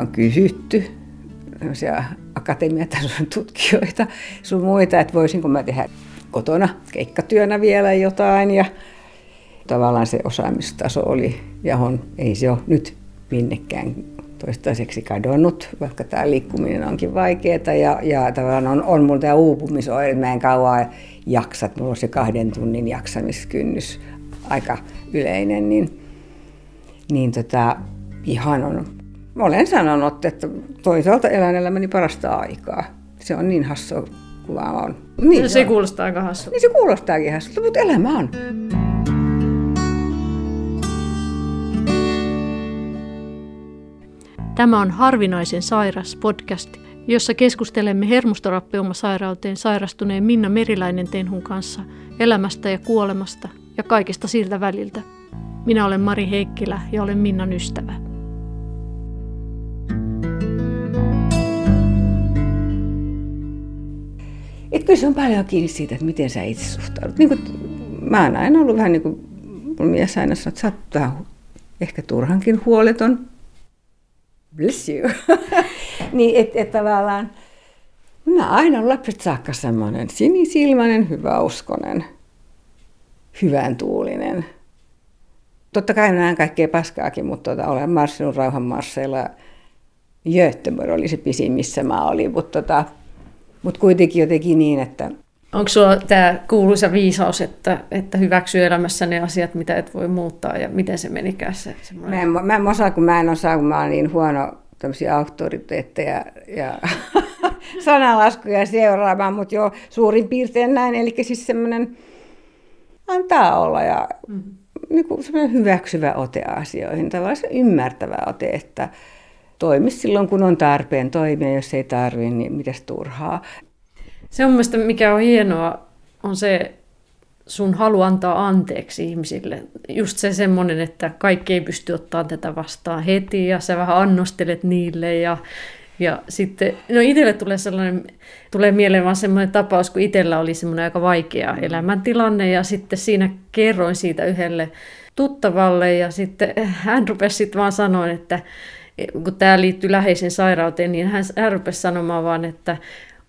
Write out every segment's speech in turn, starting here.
on kysytty, akatemiatason tutkijoita, sun muita, että voisinko mä tehdä kotona keikkatyönä vielä jotain ja tavallaan se osaamistaso oli, johon ei se ole nyt minnekään toistaiseksi kadonnut, vaikka tämä liikkuminen onkin vaikeaa ja, ja tavallaan on, on mulla tämä uupumisoire, mä en kauan jaksa, että mulla on se kahden tunnin jaksamiskynnys aika yleinen, niin, niin tota, ihan on. Olen sanonut, että toisaalta elän elämäni parasta aikaa. Se on niin hassua kuin vaan on. Niin, no, se, se kuulostaa aika hassulta. Niin se kuulostaakin hassulta, mutta elämä on. Tämä on Harvinaisen sairas podcast, jossa keskustelemme hermostorappeumasairauteen sairastuneen Minna Meriläinen Tenhun kanssa elämästä ja kuolemasta ja kaikesta siltä väliltä. Minä olen Mari Heikkilä ja olen Minnan ystävä. Kyllä se on paljon kiinni siitä, että miten sä itse suhtaudut. Niin kuin, mä oon aina ollut vähän niin kuin mun mies aina sanoo, että sä oot vähän ehkä turhankin huoleton bless you. niin, että et tavallaan, mä aina lapset saakka semmoinen sinisilmäinen, hyväuskonen, hyvän tuulinen. Totta kai näen kaikkea paskaakin, mutta tota, olen marssinut rauhanmarsseilla. Göteborg oli se pisin, missä mä olin, mutta tota, mut kuitenkin jotenkin niin, että Onko sulla tämä kuuluisa viisaus, että, että hyväksyy elämässä ne asiat, mitä et voi muuttaa ja miten se menikään se mä en, mä en osaa, kun mä en osaa, kun mä olen niin huono tämmöisiä auktoriteetteja ja sanalaskuja seuraamaan, mutta jo suurin piirtein näin. Eli siis semmoinen antaa olla ja mm-hmm. niin kuin semmoinen hyväksyvä ote asioihin, tavallaan ymmärtävä ote, että toimi silloin, kun on tarpeen toimia, jos ei tarvitse, niin mitäs turhaa. Se on mielestäni, mikä on hienoa, on se sun halu antaa anteeksi ihmisille. Just se semmoinen, että kaikki ei pysty ottaa tätä vastaan heti ja sä vähän annostelet niille ja, ja sitten, no itselle tulee sellainen, tulee mieleen vaan semmoinen tapaus, kun itsellä oli semmoinen aika vaikea elämäntilanne ja sitten siinä kerroin siitä yhdelle tuttavalle ja sitten hän rupesi sitten vaan sanoa, että kun tämä liittyy läheisen sairauteen, niin hän, hän rupesi sanomaan vaan, että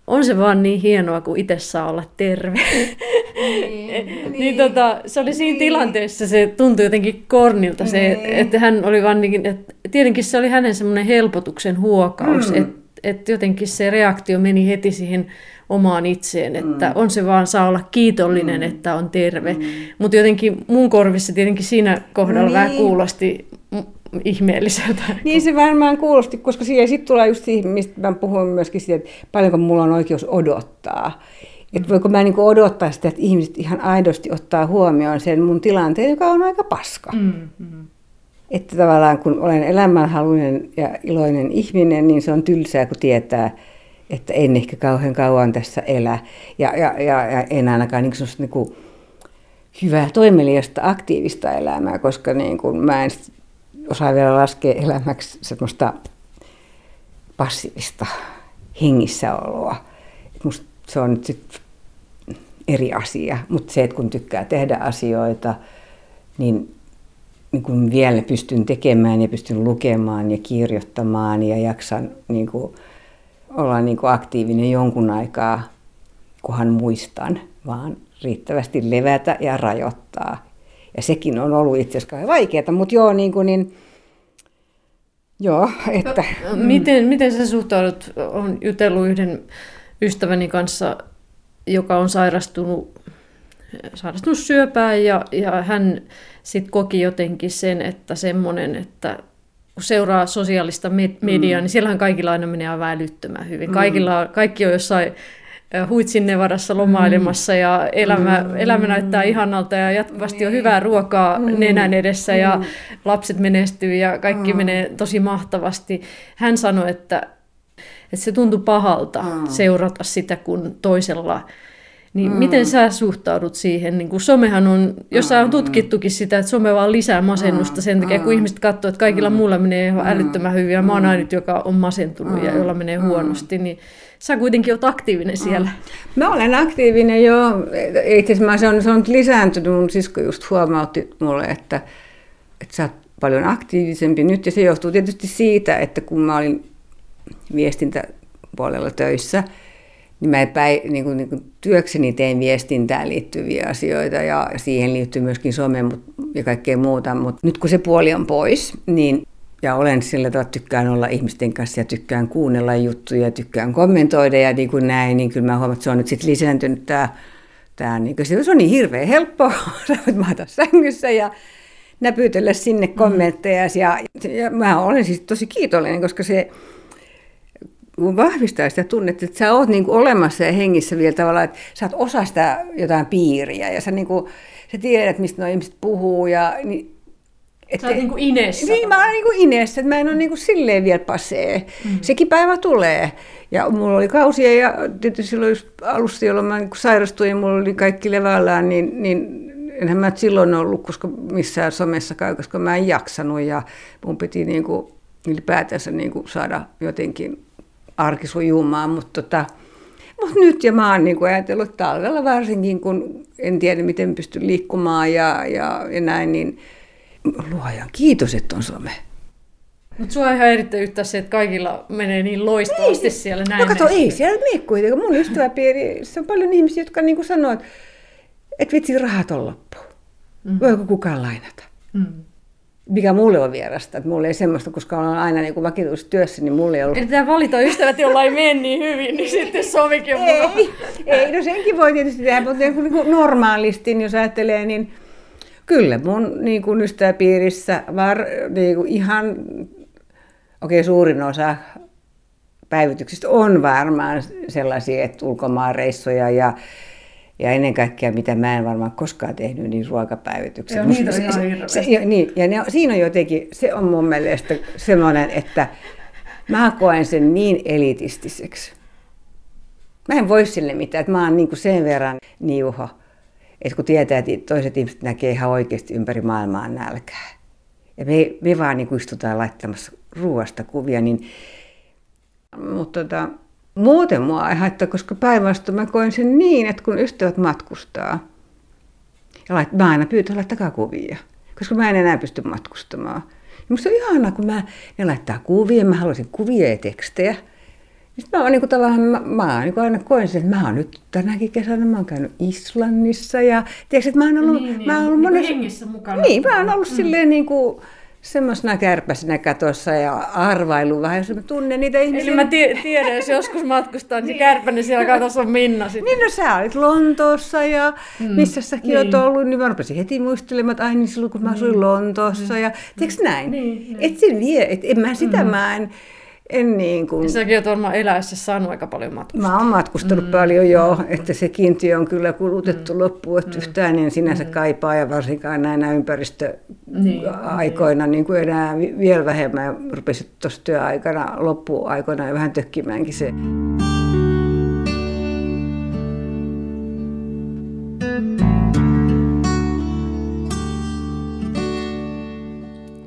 on se vaan niin hienoa, kun itse saa olla terve. Niin, niin, niin tota, se oli siinä niin. tilanteessa, se tuntui jotenkin kornilta, se, niin. että hän oli vaan niin, että tietenkin se oli hänen semmoinen helpotuksen huokaus, mm. että et jotenkin se reaktio meni heti siihen omaan itseen, että mm. on se vaan saa olla kiitollinen, mm. että on terve. Mm. Mutta jotenkin mun korvissa tietenkin siinä kohdalla niin. vähän kuulosti ihmeelliseltä. Niin se varmaan kuulosti, koska siihen sitten tulee just siihen, mistä mä puhuin myöskin siitä, että paljonko mulla on oikeus odottaa. Että voiko mä niin odottaa sitä, että ihmiset ihan aidosti ottaa huomioon sen mun tilanteen, joka on aika paska. Mm-hmm. Että tavallaan kun olen elämänhaluinen ja iloinen ihminen, niin se on tylsää, kun tietää, että en ehkä kauhean kauan tässä elä. Ja, ja, ja, ja en ainakaan niin niin kuin hyvää toimeliasta aktiivista elämää, koska niin kuin mä en osaa vielä laskea elämäksi semmoista passiivista hengissäoloa. Musta se on nyt sit eri asia, mutta se, että kun tykkää tehdä asioita, niin, niin kun vielä pystyn tekemään ja pystyn lukemaan ja kirjoittamaan ja jaksan niin kuin, olla niin kuin aktiivinen jonkun aikaa, kunhan muistan, vaan riittävästi levätä ja rajoittaa ja sekin on ollut itse asiassa vaikeaa, mutta joo, niin kuin niin, joo, että... No, miten, miten sä suhtaudut, on jutellut yhden ystäväni kanssa, joka on sairastunut, sairastunut syöpään ja, ja hän sitten koki jotenkin sen, että semmoinen, että kun seuraa sosiaalista mediaa, mm. niin siellähän kaikilla aina menee aivan älyttömän hyvin. Mm. Kaikilla, kaikki on jossain huitsin Nevarassa lomailemassa ja elämä, mm. elämä näyttää ihanalta ja jatkuvasti niin. on hyvää ruokaa mm. nenän edessä ja mm. lapset menestyy ja kaikki mm. menee tosi mahtavasti. Hän sanoi, että, että se tuntui pahalta mm. seurata sitä, kun toisella niin mm. miten sä suhtaudut siihen? Niin kuin somehan on, jossain on mm. tutkittukin sitä, että some vaan lisää masennusta sen takia, kun ihmiset katsoo, että kaikilla muilla menee ihan älyttömän hyvin ja mä oon ainut, joka on masentunut ja jolla menee huonosti, niin sä kuitenkin oot aktiivinen siellä. Mä olen aktiivinen jo. Itse asiassa se on, se on lisääntynyt. Mun sisko just huomautti mulle, että, että sä oot paljon aktiivisempi nyt ja se johtuu tietysti siitä, että kun mä olin viestintäpuolella töissä, niin mä päi, niin kuin, niin kuin työkseni tein viestintään liittyviä asioita ja siihen liittyy myöskin some ja kaikkea muuta, mutta nyt kun se puoli on pois, niin ja olen sillä tavalla, että tykkään olla ihmisten kanssa ja tykkään kuunnella juttuja ja tykkään kommentoida ja niin kuin näin, niin kyllä mä huomaan, että se on nyt sitten lisääntynyt tämä, tämä niin kuin se on niin hirveän helppo, sä voit maata sängyssä ja näpytellä sinne mm. kommentteja ja, ja mä olen siis tosi kiitollinen, koska se kun vahvistaa sitä tunnetta, että sä oot niin kuin olemassa ja hengissä vielä tavallaan, että sä oot osa sitä jotain piiriä ja sä, niin kuin, sä tiedät, mistä nuo ihmiset puhuu ja niin että, Sä oot niinku Inessa. Niin, mä oon niinku Inessa, että mä en ole niinku silleen vielä pasee. Mm. Sekin päivä tulee. Ja mulla oli kausia ja tietysti silloin alussa, jolloin mä niinku sairastuin ja mulla oli kaikki levällään, niin, niin enhän mä silloin ollut, koska missään somessa käy, koska mä en jaksanut ja mun piti niinku ylipäätänsä niinku saada jotenkin arki sujumaan, mutta tota, mut nyt ja mä oon niinku ajatellut talvella varsinkin, kun en tiedä miten pystyn liikkumaan ja, ja, ja näin, niin luojan kiitos, että on some. Mutta sua ihan erittäin yhtä se, että kaikilla menee niin loistavasti ei, siellä näin. No kato, ei siellä mene kuitenkaan. Mun ystäväpiirissä on paljon ihmisiä, jotka niin sanoo, että, että vitsi, rahat on loppu. Mm. Voiko kukaan lainata? Mm. Mikä mulle on vierasta, että mulle ei semmoista, koska olen aina niin vakituisessa työssä, niin mulle ei ollut... Pitää valita ystävät, joilla ei mene niin hyvin, niin sitten sovikin ei, ei, no senkin voi tietysti tehdä, mutta niin kuin normaalisti, niin jos ajattelee, niin kyllä mun niin kuin ystäväpiirissä var, niin kuin ihan, okei okay, suurin osa päivityksistä on varmaan sellaisia, että ulkomaanreissuja ja, ja ennen kaikkea, mitä mä en varmaan koskaan tehnyt, niin ruokapäivitykset. Joo, niitä ihan se, se, niin, ja ne, siinä on jotenkin, se on mun mielestä semmoinen, että mä koen sen niin elitistiseksi. Mä en voi sille mitään, että mä oon niin kuin sen verran niuho että kun tietää, että toiset ihmiset näkee ihan oikeasti ympäri maailmaa nälkää. Ja me, me vaan niin istutaan laittamassa ruoasta kuvia, niin mutta tota, muuten mua ei haittaa, koska päinvastoin mä koen sen niin, että kun ystävät matkustaa, ja lait, mä aina pyytän laittakaa kuvia, koska mä en enää pysty matkustamaan. Ja musta on ihanaa, kun mä, ne laittaa kuvia, mä haluaisin kuvia ja tekstejä. Sitten mä, oon, niin kuin, tavallaan, mä, mä oon, niin kuin aina koen sen, että mä oon nyt tänäkin kesänä, mä oon käynyt Islannissa ja tiedätkö, että mä oon ollut, niin, mä oon ollut niin, monessa... hengissä mukana. Niin, mä oon ollut mm. silleen niin kuin, semmoisena kärpäsenä katossa ja arvailu vähän, jos mä tunnen niitä ihmisiä. Eli mä tiedän, jos joskus matkustaa, niin se kärpänen siellä katossa on Minna sitten. Niin, no sä olit Lontoossa ja mm. missä säkin niin. olet ollut, niin mä rupesin heti muistelemaan, että ai niin silloin kun mä asuin niin. Lontoossa ja, tiedätkö näin? Niin, niin. Et sen vie, et en mä sitä mm. mä en, en niin kuin... Säkin olet varmaan eläessä saanut aika paljon matkustaa. Mä oon matkustanut mm. paljon joo, että se kiintiö on kyllä kulutettu mm. loppuun, että mm. yhtään en sinänsä mm. kaipaa ja varsinkaan näinä ympäristöaikoina niin, niin kuin enää vielä vähemmän. Rupesin tuossa työaikana, loppuaikoina ja vähän tökkimäänkin se.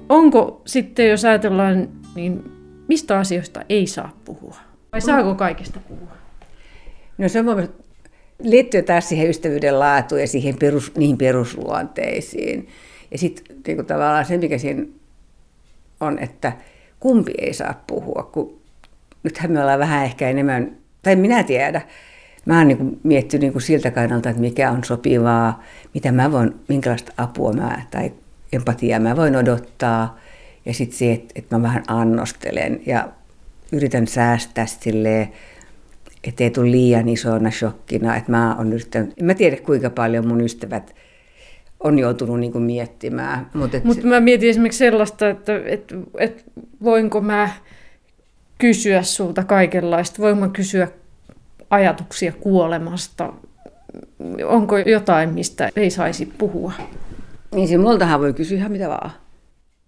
Onko sitten, jos ajatellaan, niin mistä asioista ei saa puhua? Vai saako kaikesta puhua? No se on liittyy taas siihen ystävyyden laatuun ja siihen perus, niihin perusluonteisiin. Ja sitten niin tavallaan se, mikä siinä on, että kumpi ei saa puhua, kun nythän me ollaan vähän ehkä enemmän, tai minä tiedä, mä oon niin miettinyt niin kuin siltä kannalta, että mikä on sopivaa, mitä mä voin, minkälaista apua mä tai empatiaa mä voin odottaa, ja sitten se, että, että mä vähän annostelen ja yritän säästää silleen, ettei tule liian isona shokkina. Että mä on yrittänyt, en mä tiedä kuinka paljon mun ystävät on joutunut niin kuin miettimään. Mutta Mut mä mietin esimerkiksi sellaista, että, että, että voinko mä kysyä sulta kaikenlaista, voinko mä kysyä ajatuksia kuolemasta, onko jotain, mistä ei saisi puhua? Niin se multahan voi kysyä ihan mitä vaan.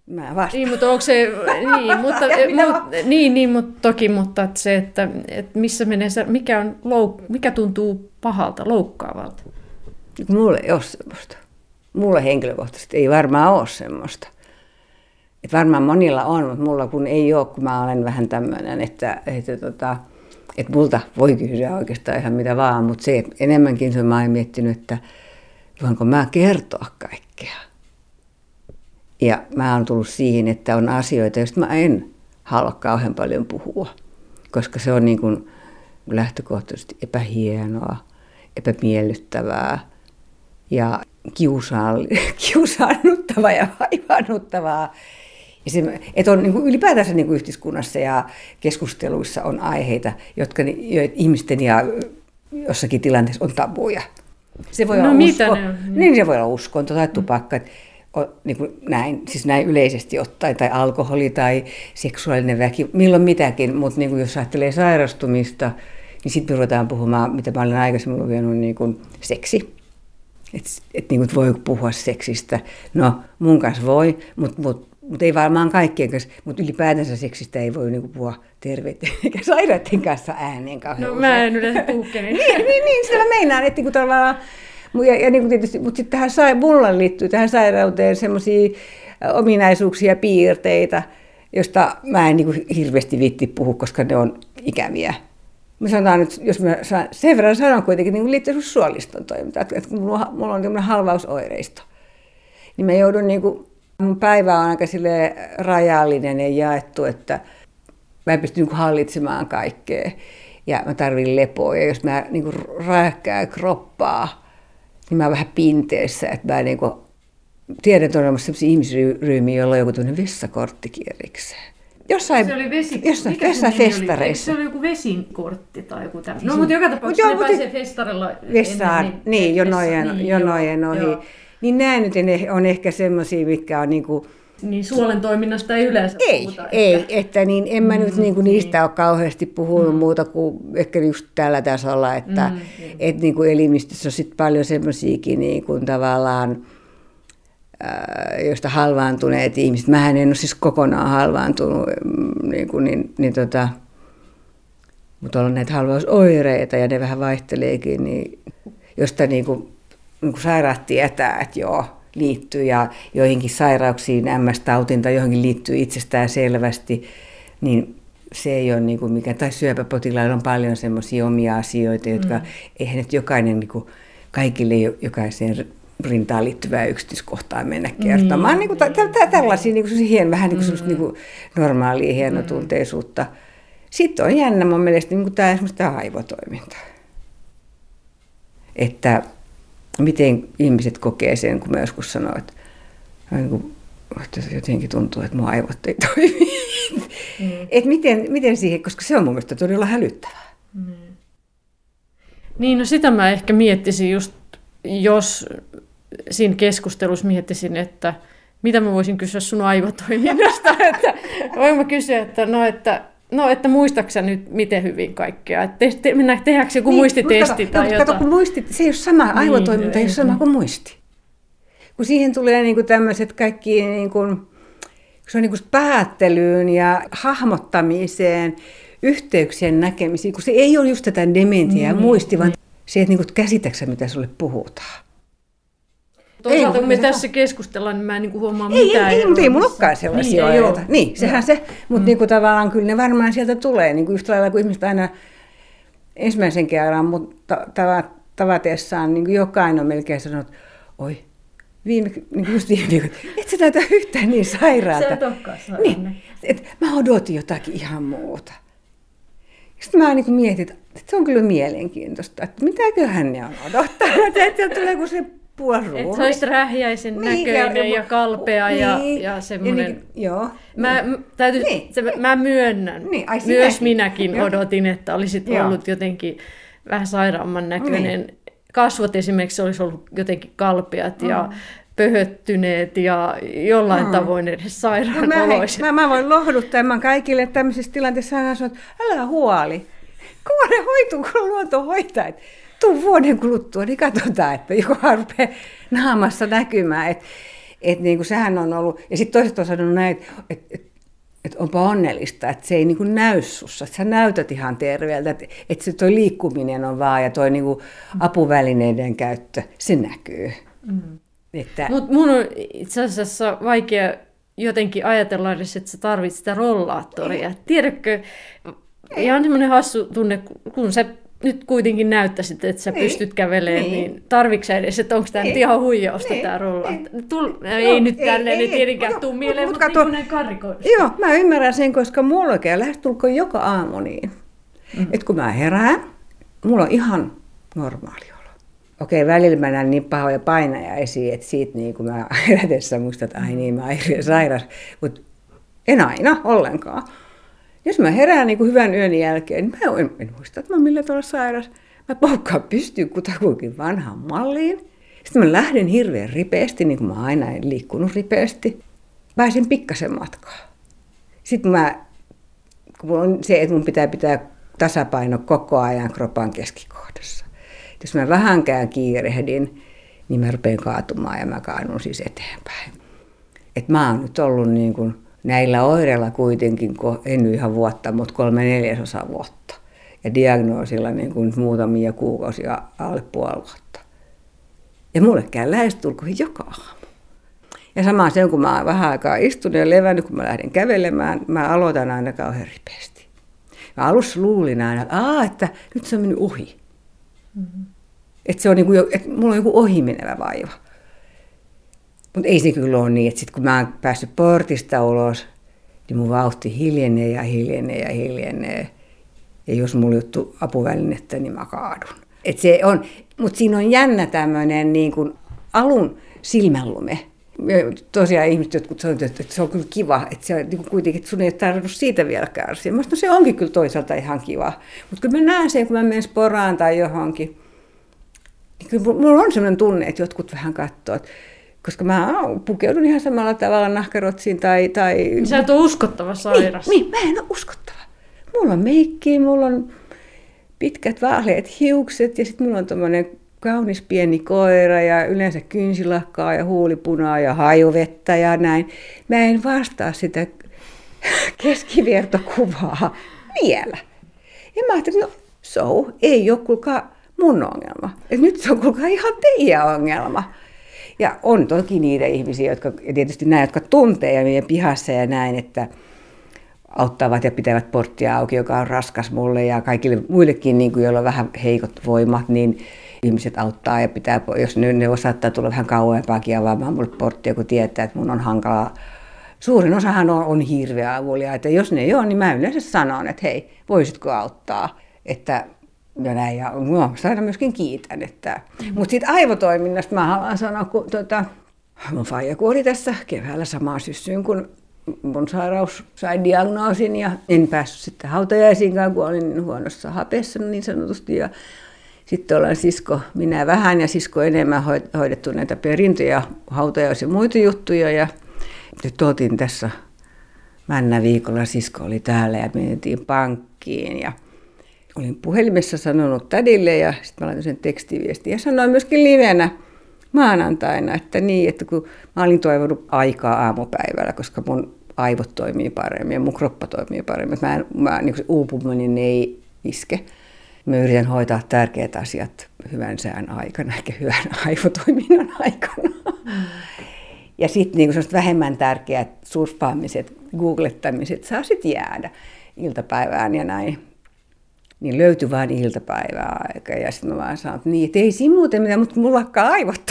Mä vastaan. Niin, mutta onko se, niin, mutta, mut, niin, niin, mutta toki, mutta että se, että, että missä menee se, mikä, on louk, mikä tuntuu pahalta, loukkaavalta? Mulle ei ole semmoista. Mulle henkilökohtaisesti ei varmaan ole semmoista. Et varmaan monilla on, mutta mulla kun ei ole, kun mä olen vähän tämmöinen, että, että, tota, että multa voi kysyä oikeastaan ihan mitä vaan, mutta se, että enemmänkin se mä oon miettinyt, että voinko mä kertoa kaikkea Ja mä oon tullut siihen, että on asioita, joista mä en halua kauhean paljon puhua, koska se on niin kuin lähtökohtaisesti epähienoa, epämiellyttävää ja kiusaannuttavaa ja vaivannuttavaa. Ja se, että on niin kuin ylipäätänsä niin kuin yhteiskunnassa ja keskusteluissa on aiheita, jotka joita ihmisten ja jossakin tilanteessa on tabuja. Se voi No olla mitä usko, ne on? niin se voi olla uskonto tai tupakka, o- niin kuin näin, siis näin yleisesti ottaen, tai alkoholi tai seksuaalinen väki, milloin mitäkin, mutta niin kuin jos ajattelee sairastumista, niin sitten me ruvetaan puhumaan, mitä mä olen aikaisemmin lukenut, niin kuin seksi. Että et, niin kuin voi puhua seksistä. No, mun kanssa voi, mutta mut, mut ei varmaan kaikkien kanssa, mutta ylipäätänsä seksistä ei voi niinku puhua terveiden eikä sairaiden kanssa ääneen kauhean No usein. mä en yleensä puhu niin, niin, niin, sitä mä meinaan, että niinku tavallaan, ja, ja niinku tietysti, mutta sitten tähän mulla liittyy tähän sairauteen semmoisia ominaisuuksia ja piirteitä, josta mä en niinku hirveästi vitti puhua, koska ne on ikäviä. Mä sanotaan nyt, jos mä saan, sen verran sanon kuitenkin, niin liittyy suoliston toimintaan, että, kun mulla, on- mulla on tämmöinen halvausoireisto, niin mä joudun niin kuin, mun päivä on aika sille rajallinen ja jaettu, että mä en pysty niin kuin hallitsemaan kaikkea ja mä tarvin lepoa ja jos mä niin kuin räykkään kroppaa, niin mä oon vähän pinteessä, että mä niin kuin, tiedän, että on olemassa sellaisia ihmisryhmiä, joilla on joku tämmöinen vessakorttikin erikseen. Jossain, Se oli vesi, jossain mikä sen nimi oli? Eikö vessafestareissa. Se oli joku vesinkortti tai joku tämmöinen. No mutta joka Mut tapauksessa joo, ne mut- pääsee festarilla vessaan, ennen, niin, vessa- jonojen, niin, jonojen ohi. joo. Niin nämä nyt en- on ehkä semmoisia, mitkä on niinku, Niin suolen toiminnasta ei yleensä ei, puhuta. ei, ehkä. että niin en mä nyt niinku niistä ole kauheasti puhunut muuta kuin ehkä just tällä tasolla, että Mm, et niinku elimistössä on sit paljon semmoisiakin niinku tavallaan, ää, joista halvaantuneet ihmiset. Mähän en ole siis kokonaan halvaantunut, mm, niin, kuin, niin, niin tota, mutta on näitä halvausoireita ja ne vähän vaihteleekin, niin josta niin kuin, niin kuin sairaat tietää, että joo, liittyy ja joihinkin sairauksiin, MS-tautiin tai johonkin liittyy itsestään selvästi, niin se ei ole niin kuin mikä, tai syöpäpotilailla on paljon semmoisia omia asioita, jotka mm. eihän nyt jokainen niin kuin, kaikille jo- jokaiseen rintaan liittyvää yksityiskohtaa mennä kertomaan. Mm. Niin kuin, tä- tä- tällaisia niin kuin, hien, vähän niin kuin, mm. niin kuin normaalia hienotunteisuutta. Sitten on jännä mun mielestä niin kuin tämä, tämä aivotoiminta. Että miten ihmiset kokee sen, kun mä joskus sanoin, että, niin kuin, että jotenkin tuntuu, että mun aivot ei toimi. Mm. Et miten, miten siihen, koska se on mun mielestä todella hälyttävää. Niin, no sitä mä ehkä miettisin just, jos siinä keskustelussa miettisin, että mitä mä voisin kysyä sun aivotoiminnasta, että voin mä kysyä, että no, että No, että muistaaksä nyt miten hyvin kaikkea? Että te, te, mennään, tehdäänkö joku niin, muistitesti kato, tai no, jotain? Kato, kun muisti, se ei ole sama, Niin, aivotoiminta ei ole ei, sama niin. kuin muisti. Kun siihen tulee niin kuin tämmöiset kaikki, niin kuin, se on niin kuin päättelyyn ja hahmottamiseen, yhteyksien näkemiseen, kun se ei ole just tätä dementiaa ja Niin, muisti, vaan se, että niin kuin käsitäksä, mitä sulle puhutaan. Toisaalta Ei, kun me tässä keskustellaan, niin mä en niin huomaa Ei, mitään. ei, ei, mutta ei mulla olekaan sellaisia niin, oo. Niin, sehän se. Mutta mm. niin kuin tavallaan kyllä ne varmaan sieltä tulee. Niin kuin yhtä lailla kuin ihmiset aina ensimmäisen kerran mut ta- tava- tavatessaan, niin jokainen on melkein sanonut, oi, viime, niin just viime viikolla, et sä näytä yhtään niin sairaalta. Sä et Niin, et mä odotin jotakin ihan muuta. Sitten mä niin mietin, että se on kyllä mielenkiintoista, että mitäköhän ne on odottanut, että tulee kun se puolue. Että se olisi rähjäisen näköinen ja, kalpea ja, niin, ja semmoinen... niin, joo. Mä, m- täytyy, Niin. se, mä myönnän. Niin, ai Myös sinäkin. minäkin Joo. odotin, että olisit Joo. ollut jotenkin vähän sairaamman näköinen. Niin. Kasvot esimerkiksi olisi ollut jotenkin kalpeat ja pöhöttyneet ja jollain Mm. tavoin edes No sairaan mä, mä, mä, voin lohduttaa mä kaikille tämmöisessä tilanteessa sanoa, että älä huoli. Kun ne hoituu, kun luonto hoitaa. Tuu vuoden kuluttua, niin katsotaan, että joku rupeaa naamassa näkymään. Et, et niin kuin sehän on ollut, ja sitten toiset on sanonut näin, että et, et, et onpa onnellista, että se ei niin kuin näy sussa, että sä näytät ihan terveeltä, että et se toi liikkuminen on vaan ja toi niin kuin apuvälineiden käyttö, se näkyy. Mm. Että, Mutta mun on itse asiassa vaikea jotenkin ajatella edes, että sä tarvitset sitä rollaattoria. Tiedätkö, ihan semmoinen hassu tunne, kun se nyt kuitenkin näyttäisit, että sä Niin. pystyt kävelemään, niin, Niin. niin tarvitsetko sä edes, että onko tämä Niin. nyt ihan huijausta Niin. tämä rulla? Niin. Tul, No, ei nyt tälleen ei, ei. tietenkään Mut- tuu mieleen, mut mutta niin karikoista. Joo, mä ymmärrän sen, koska mulla käy lähestulkoon joka aamu niin. Mm. Että kun mä herään, mulla on ihan normaali olo. Okei, välillä mä näen niin pahoja painajaisia, että siitä niin kun mä herätessä muistan, että ai niin, mä oon sairas. Mutta en aina ollenkaan. Jos mä herään niin kuin hyvän yön jälkeen, niin mä en, en muista, että mä oon millään tavalla sairas. Mä paukkaan pystyyn kutakuinkin vanhaan malliin. Sitten mä lähden hirveän ripeästi, niin kuin mä aina en liikkunut ripeästi. Pääsin pikkasen matkaa. Sitten mä, kun on se, että mun pitää pitää tasapaino koko ajan kropan keskikohdassa. Jos mä vähänkään kiirehdin, niin mä rupean kaatumaan ja mä kaadun siis eteenpäin. Et mä oon nyt ollut niin kuin näillä oireilla kuitenkin, en nyt ihan vuotta, mutta kolme neljäsosa vuotta. Ja diagnoosilla niin kuin muutamia kuukausia alle puoli vuotta. Ja mulle käy lähestulkoon joka aamu. Ja sama se on, kun mä oon vähän aikaa istunut ja levännyt, kun mä lähden kävelemään, mä aloitan aina kauhean ripeästi. Mä alussa luulin aina, että, Aa, että nyt se on mennyt ohi. Mm-hmm. Että, se on niin kuin, että mulla on joku ohimenevä vaiva. Mutta ei se kyllä ole niin, että sit kun mä oon päässyt portista ulos, niin mun vauhti hiljenee ja hiljenee ja hiljenee. Ja jos mulla juttu apuvälinettä, niin mä kaadun. Et se on, mutta siinä on jännä tämmöinen niin kuin alun silmänlume. Tosiaan ihmiset jotkut sanovat, että se on kyllä kiva, että se on niin kuitenkin, että sun ei tarvitse siitä vielä kärsiä. Minusta se onkin kyllä toisaalta ihan kiva. Mutta kyllä mä näen sen, kun mä menen sporaan tai johonkin, niin kyllä mulla on sellainen tunne, että jotkut vähän katsoo, että koska mä pukeudun ihan samalla tavalla nahkarotsiin tai... tai... Niin Sä et ole uskottava sairas. Niin, niin, mä en ole uskottava. Mulla on meikki, mulla on pitkät vaaleat hiukset ja sitten mulla on tommonen kaunis pieni koira ja yleensä kynsilakkaa ja huulipunaa ja hajuvettä ja näin. Mä en vastaa sitä keskivertokuvaa vielä. Ja mä ajattelin, no so, ei ole kuulkaa mun ongelma. Et nyt se on kuulkaa ihan teidän ongelma. Ja on toki niitä ihmisiä, jotka, ja tietysti nämä, jotka tuntee ja meidän pihassa ja näin, että auttavat ja pitävät porttia auki, joka on raskas mulle ja kaikille muillekin, niin kuin, joilla on vähän heikot voimat, niin ihmiset auttaa ja pitää, jos ne, ne saattaa tulla vähän kauempaakin avaamaan mulle porttia, kun tietää, että mun on hankalaa. Suurin osahan on, on hirveä avulia, että jos ne ei ole, niin mä yleensä sanon, että hei, voisitko auttaa, että ja näin, ja no, aina myöskin kiitän. Että. Mutta siitä aivotoiminnasta mä haluan sanoa, kun tota, mun faija kuoli tässä keväällä samaan syssyyn, kun mun sairaus sai diagnoosin ja en päässyt sitten hautajaisiinkaan, kun olin huonossa hapessa niin sanotusti. Ja sitten ollaan sisko, minä vähän ja sisko enemmän hoidettu näitä perintöjä, hautajaisia ja muita juttuja. Ja nyt oltiin tässä männä viikolla, sisko oli täällä ja mentiin pankkiin ja olin puhelimessa sanonut tädille ja sitten mä laitoin sen tekstiviestin ja sanoin myöskin livenä maanantaina, että niin, että kun mä olin toivonut aikaa aamupäivällä, koska mun aivot toimii paremmin ja mun kroppa toimii paremmin. Mä, en, mä niin uupuminen ei iske. Mä yritän hoitaa tärkeät asiat hyvän sään aikana eikä hyvän aivotoiminnan aikana. Ja sitten niin vähemmän tärkeät surffaamiset, googlettamiset saa sitten jäädä iltapäivään ja näin niin löytyi vain iltapäiväaika. Ja sitten mä vaan sanoin, että niin, että ei siinä muuten mitään, mutta mulla lakkaa aivot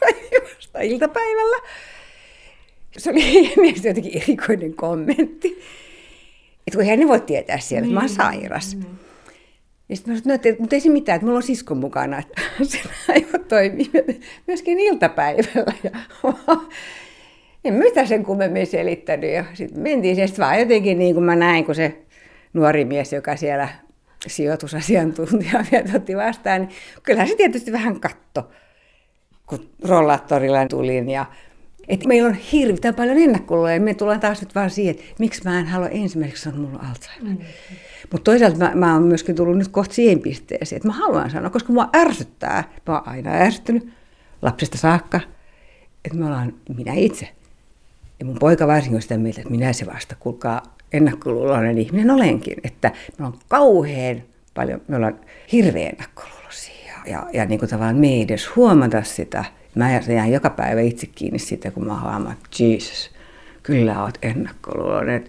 toimimasta iltapäivällä. Se oli mielestäni jotenkin erikoinen kommentti. Että kun eihän ne voi tietää siellä, että mä oon sairas. Mm. Ja sitten mä sanoin, että, no, mutta ei se mitään, että mulla on sisko mukana, että se aivot toimii myöskin iltapäivällä. Ja, en mitä sen kummemmin selittänyt. Ja sitten mentiin, ja sitten vaan jotenkin niin kuin mä näin, kun se nuori mies, joka siellä sijoitusasiantuntija otti vastaan, niin kyllähän se tietysti vähän katto, kun rollaattorilla tulin. Ja, että meillä on hirveän paljon ennakkoluuloja, ja me tullaan taas nyt vaan siihen, että miksi mä en halua ensimmäiseksi sanoa, että mulla on Alzheimer. Mm. Mutta toisaalta mä, mä oon myöskin tullut nyt kohta siihen pisteeseen, että mä haluan sanoa, koska mua ärsyttää, mä oon aina ärsyttynyt lapsesta saakka, että me ollaan minä itse. Ja mun poika varsinkin on sitä mieltä, että minä se vasta, kuulkaa, ennakkoluuloinen ihminen olenkin, että me on kauhean paljon, me ollaan hirveän ennakkoluuloisia ja, ja, ja niin kuin tavallaan me ei edes huomata sitä. Mä jään joka päivä itse kiinni siitä, kun mä huomaan, että Jesus, kyllä oot ennakkoluuloinen.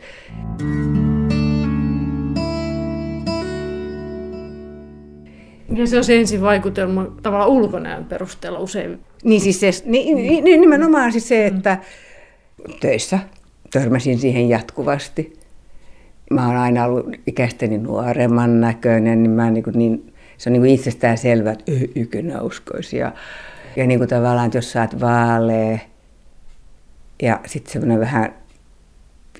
Ja se on se ensivaikutelma tavallaan ulkonäön perusteella usein. Niin siis se, niin, niin, nimenomaan siis se, että töissä törmäsin siihen jatkuvasti. Mä oon aina ollut ikästäni nuoremman näköinen, niin mä niin, kuin niin se on niin kuin itsestään selvää, että ykönä uskoisi. Ja, ja niin kuin tavallaan, että jos sä oot vaalea ja sitten semmoinen vähän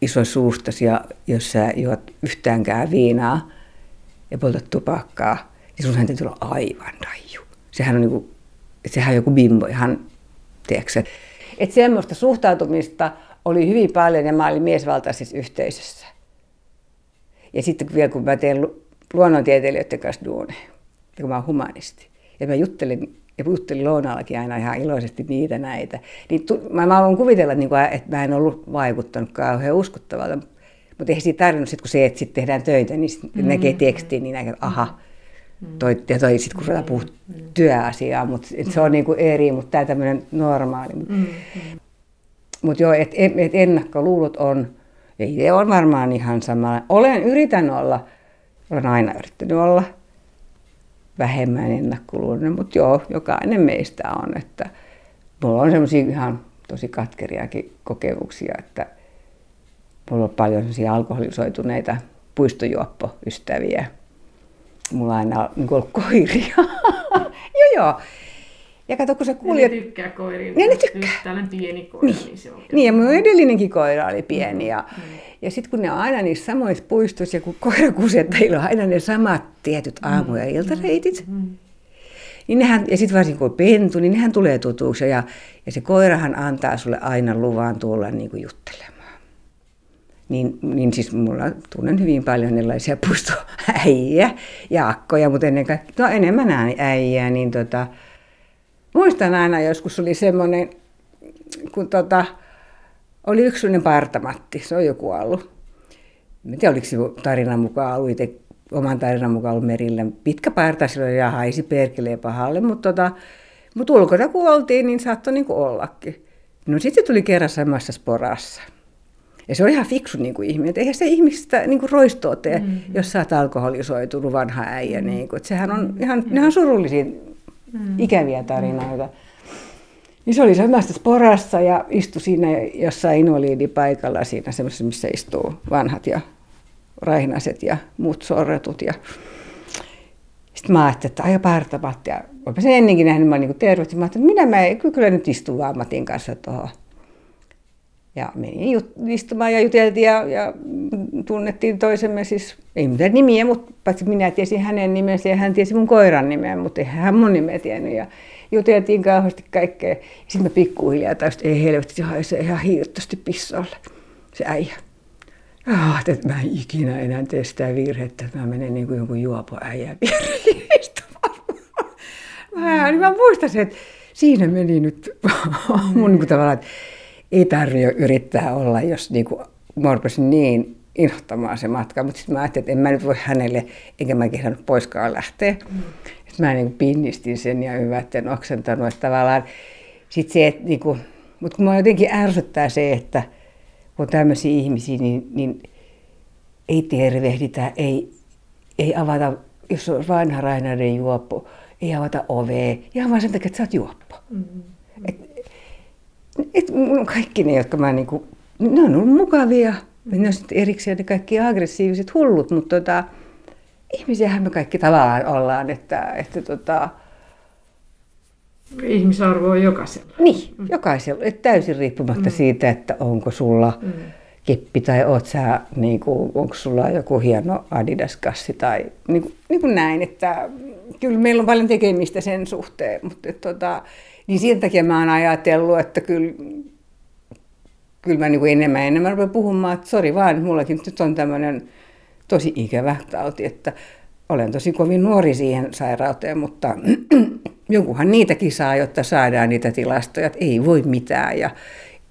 iso suustas ja jos sä juot yhtäänkään viinaa ja poltat tupakkaa, niin sun täytyy olla aivan raju. Sehän on, niin kuin, sehän on joku bimbo ihan, tiedätkö Että semmoista suhtautumista oli hyvin paljon ja mä olin miesvaltaisessa yhteisössä. Ja sitten vielä kun mä teen luonnontieteilijöiden kanssa duuneja, kun mä oon humanisti. Ja mä juttelin, ja juttelin lounaallakin aina ihan iloisesti niitä näitä. Niin tu, mä, mä voin kuvitella, että, niin että mä en ollut vaikuttanut kauhean uskottavalta. Mutta eihän siitä tarvinnut, sit, kun se, että sitten tehdään töitä, niin sit mm-hmm. näkee tekstiin, niin näkee, että aha, mm. toi, ja toi sitten kun ruvetaan puhua mm. työasiaa, mutta se on niin kuin eri, mutta tämä tämmöinen normaali. Mm. Mutta joo, että et ennakkoluulot on, ja itse on varmaan ihan sama. Olen yritän olla, olen aina yrittänyt olla vähemmän ennakkoluuloinen, mutta joo, jokainen meistä on. Että mulla on semmoisia ihan tosi katkeriakin kokemuksia, että mulla on paljon semmoisia alkoholisoituneita puistojuoppoystäviä. Mulla on aina niin ollut koiria. joo, joo. Ja kato, kun sä kuljet... Ne tykkää koiriin. Ne, ne tykkää. Tällainen pieni koira, niin, niin se on. Niin, ja mun edellinenkin koira oli pieni. Ja, mm. ja sitten kun ne on aina niissä samoissa puistoissa, ja kun koirakusettajilla on aina ne samat tietyt aamu- ja mm. iltareitit, mm. Niin nehän, ja sitten varsinkin kun on pentu, niin nehän tulee tutuksi. Ja, ja se koirahan antaa sulle aina luvan tulla niin kuin juttelemaan. Niin, niin siis mulla tunnen hyvin paljon erilaisia puistoäijiä ja akkoja, mutta ennen kaikkea, no enemmän äijää, niin tota, muistan aina joskus oli semmoinen, kun tota, oli yksi sellainen partamatti, se on jo kuollut. En tiedä, oliko se tarinan mukaan ollut itse, oman tarinan mukaan ollut merillä. Pitkä parta silloin ja haisi perkeleen pahalle, mutta tota, mut ulkona kun oltiin, niin saattoi niin kuin ollakin. No sitten tuli kerran samassa sporassa. Ja se on ihan fiksu niin kuin ihminen. eihän se ihmistä niin kuin roistoa tee, mm-hmm. jos sä oot alkoholisoitunut vanha äijä. Mm-hmm. Niin kuin. Että sehän on ihan, mm-hmm. ihan surullisia mm. ikäviä tarinoita. Niin se oli samasta sporassa ja istui siinä jossain invalidipaikalla siinä semmoisessa, missä istuu vanhat ja raihnaset ja muut sorretut. Ja sitten mä ajattelin, että aio partamat. Ja olen sen ennenkin nähnyt, mä niin tervehtin. Mä ajattelin, että minä mä kyllä nyt istun vaan Matin kanssa tuohon. Ja menin istumaan ja juteltiin ja, ja tunnettiin toisemme siis, ei mitään nimiä, mutta paitsi minä tiesin hänen nimensä ja hän tiesi mun koiran nimeä, mutta eihän hän mun nimeä tiennyt. Ja juteltiin kauheasti kaikkea. Sitten mä pikkuhiljaa taas, ei helvetti, se ihan hiirtosti pissalle, se äijä. Ah, että mä en ikinä enää tee sitä virhettä, että mä menen niin kuin jonkun juopo äijä mä, niin mä muistan sen, että siinä meni nyt mun niin tavallaan, että ei tarvitse yrittää olla, jos niin kuin, mä niin inhottamaan se matka, mutta sitten mä ajattelin, että en mä nyt voi hänelle, enkä mä kehdannut poiskaan lähteä. Mm. Sitten mä niin kuin pinnistin sen ja hyvä, että en oksentanut, että tavallaan sit se, että niin kuin, mutta kun mä jotenkin ärsyttää se, että kun on tämmöisiä ihmisiä, niin, niin ei tervehditä, ei, ei avata, jos on vanha Rainainen juoppo, ei avata ovea, ihan vaan sen takia, että sä oot juoppo. Mm-hmm. Et, et, kaikki ne, jotka mä niinku, ne on ollut mukavia, ne on sitten erikseen ne kaikki aggressiiviset hullut, mutta tota, ihmisiähän me kaikki tavallaan ollaan, että, että tota, Ihmisarvo on jokaisella. Niin, mm. jokaisella. Et täysin riippumatta mm. siitä, että onko sulla mm. keppi tai oot sä, niin kuin, onko sulla joku hieno Adidas-kassi tai niin kuin, niin kuin näin. Että, kyllä meillä on paljon tekemistä sen suhteen, mutta et, tota, niin sen takia mä oon ajatellut, että kyllä, kyllä mä niin enemmän enemmän rupean puhumaan, että sori vaan, mullakin nyt on tämmöinen tosi ikävä tauti, että olen tosi kovin nuori siihen sairauteen, mutta jonkunhan niitäkin saa, jotta saadaan niitä tilastoja, että ei voi mitään. Ja,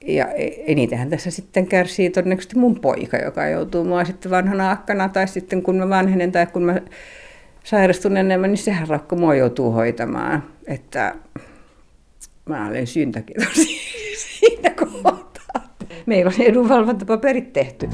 ja enitenhän tässä sitten kärsii todennäköisesti mun poika, joka joutuu mua sitten vanhana akkana, tai sitten kun mä vanhenen tai kun mä sairastun enemmän, niin sehän rakko mua joutuu hoitamaan. Että mä olen syntäkin siinä kohtaa. Meillä on edunvalvontapaperit tehty.